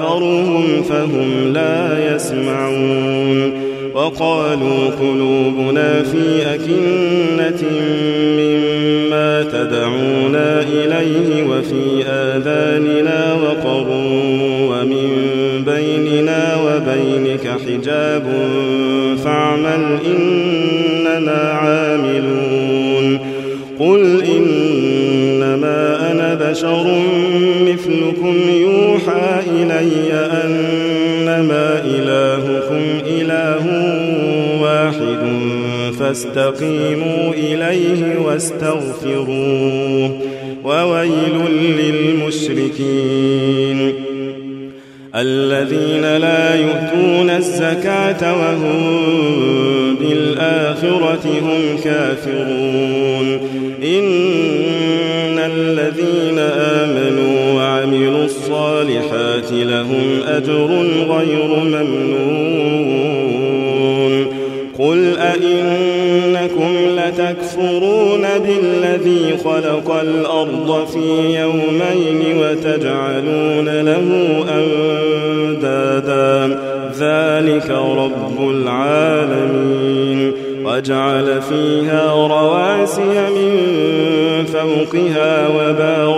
أكثرهم فهم لا يسمعون وقالوا قلوبنا في أكنة مما تدعونا إليه وفي آذاننا وقر ومن بيننا وبينك حجاب فاعمل إننا عاملون قل إنما أنا بشر مثلكم إلي أنما إلهكم إله واحد فاستقيموا إليه واستغفروه وويل للمشركين الذين لا يؤتون الزكاة وهم بالآخرة هم كافرون إن الذين آمنوا وعملوا الصالحات لهم أجر غير ممنون. قل أئنكم لتكفرون بالذي خلق الأرض في يومين وتجعلون له أندادا. ذلك رب العالمين. وجعل فيها رواسي من فوقها وبارك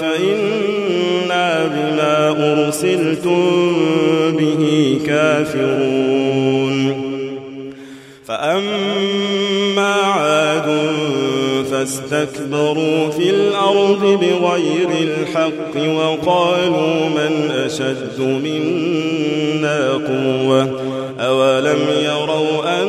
فإنا بما أرسلتم به كافرون. فأما عاد فاستكبروا في الأرض بغير الحق وقالوا من أشد منا قوة؟ أولم يروا أن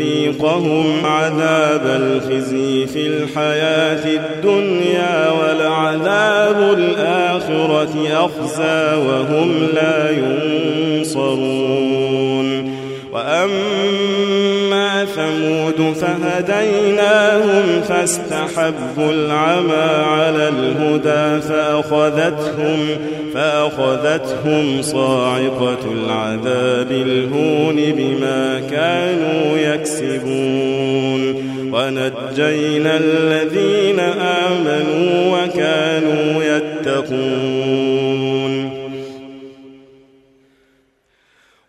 لنذيقهم عذاب الخزي في الحياة الدنيا ولعذاب الآخرة أخزى وهم لا ينصرون. وأما فهديناهم فاستحبوا العمى على الهدى فأخذتهم فأخذتهم صاعقة العذاب الهون بما كانوا يكسبون. ونجينا الذين آمنوا وكانوا يتقون.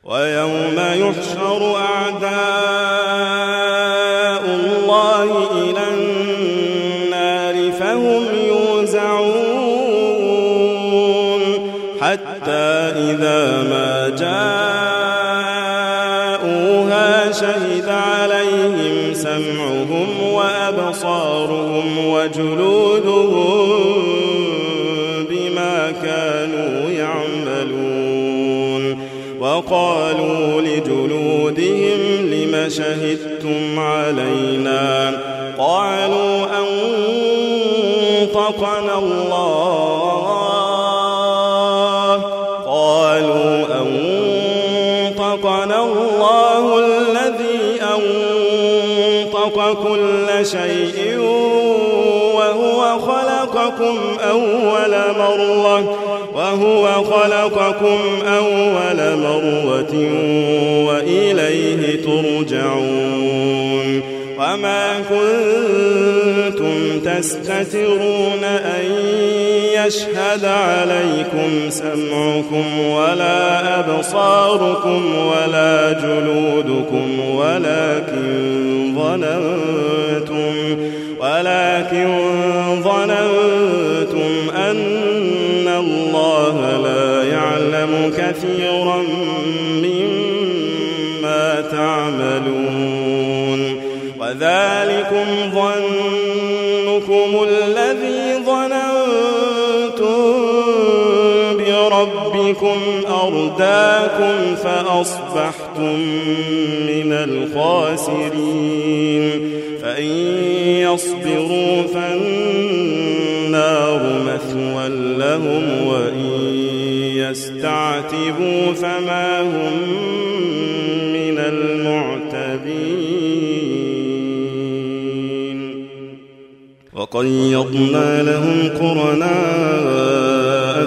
ويوم يحشر أعداء عليهم سمعهم وأبصارهم وجلودهم بما كانوا يعملون. وقالوا لجلودهم لم شهدتم علينا؟ قالوا أنطقنا الله كل شيء وهو خلقكم أول مرة وهو خلقكم أول مرة وإليه ترجعون وما كنتم تستترون أن يشهد عليكم سمعكم ولا أبصاركم ولا جلودكم ولكن ظننتم ولكن ظننتم أن الله لا يعلم كثيرا مما تعملون. وذلكم ظنكم الذي بربكم أرداكم فأصبحتم من الخاسرين. فإن يصبروا فالنار مثوى لهم وإن يستعتبوا فما هم من المعتبين. وقيضنا لهم قرناء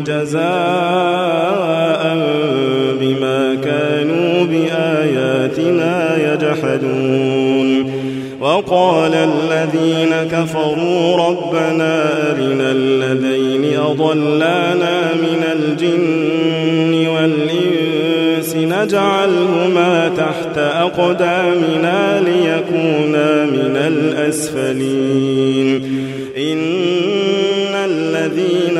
جزاء بما كانوا بآياتنا يجحدون. وقال الذين كفروا ربنا أرنا الذين أضلانا من الجن والإنس نجعلهما تحت أقدامنا ليكونا من الأسفلين.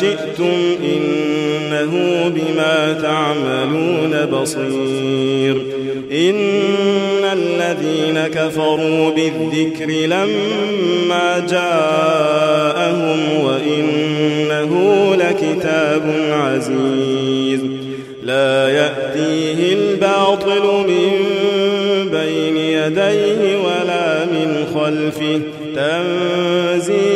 شئتم إنه بما تعملون بصير. إن الذين كفروا بالذكر لما جاءهم وإنه لكتاب عزيز. لا يأتيه الباطل من بين يديه ولا من خلفه. تنزيل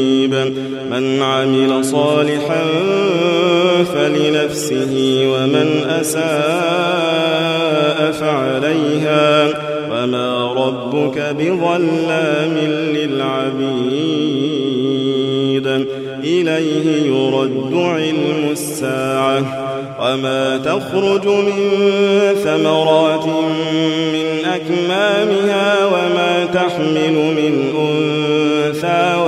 مريب من عمل صالحا فلنفسه ومن أساء فعليها. وما ربك بظلام للعبيد إليه يرد علم الساعة. وما تخرج من ثمرات من أكمامها وما تحمل من أنثى.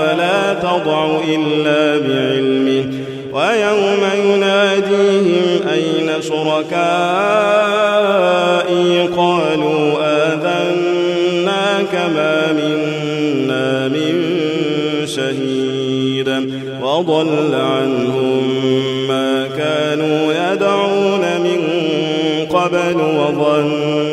تضع إلا بعلمه ويوم يناديهم أين شركائي؟ قالوا آذناك ما منا من شهيد. وضل عنهم ما كانوا يدعون من قبل وظنوا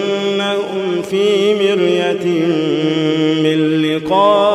في مرية من لقاء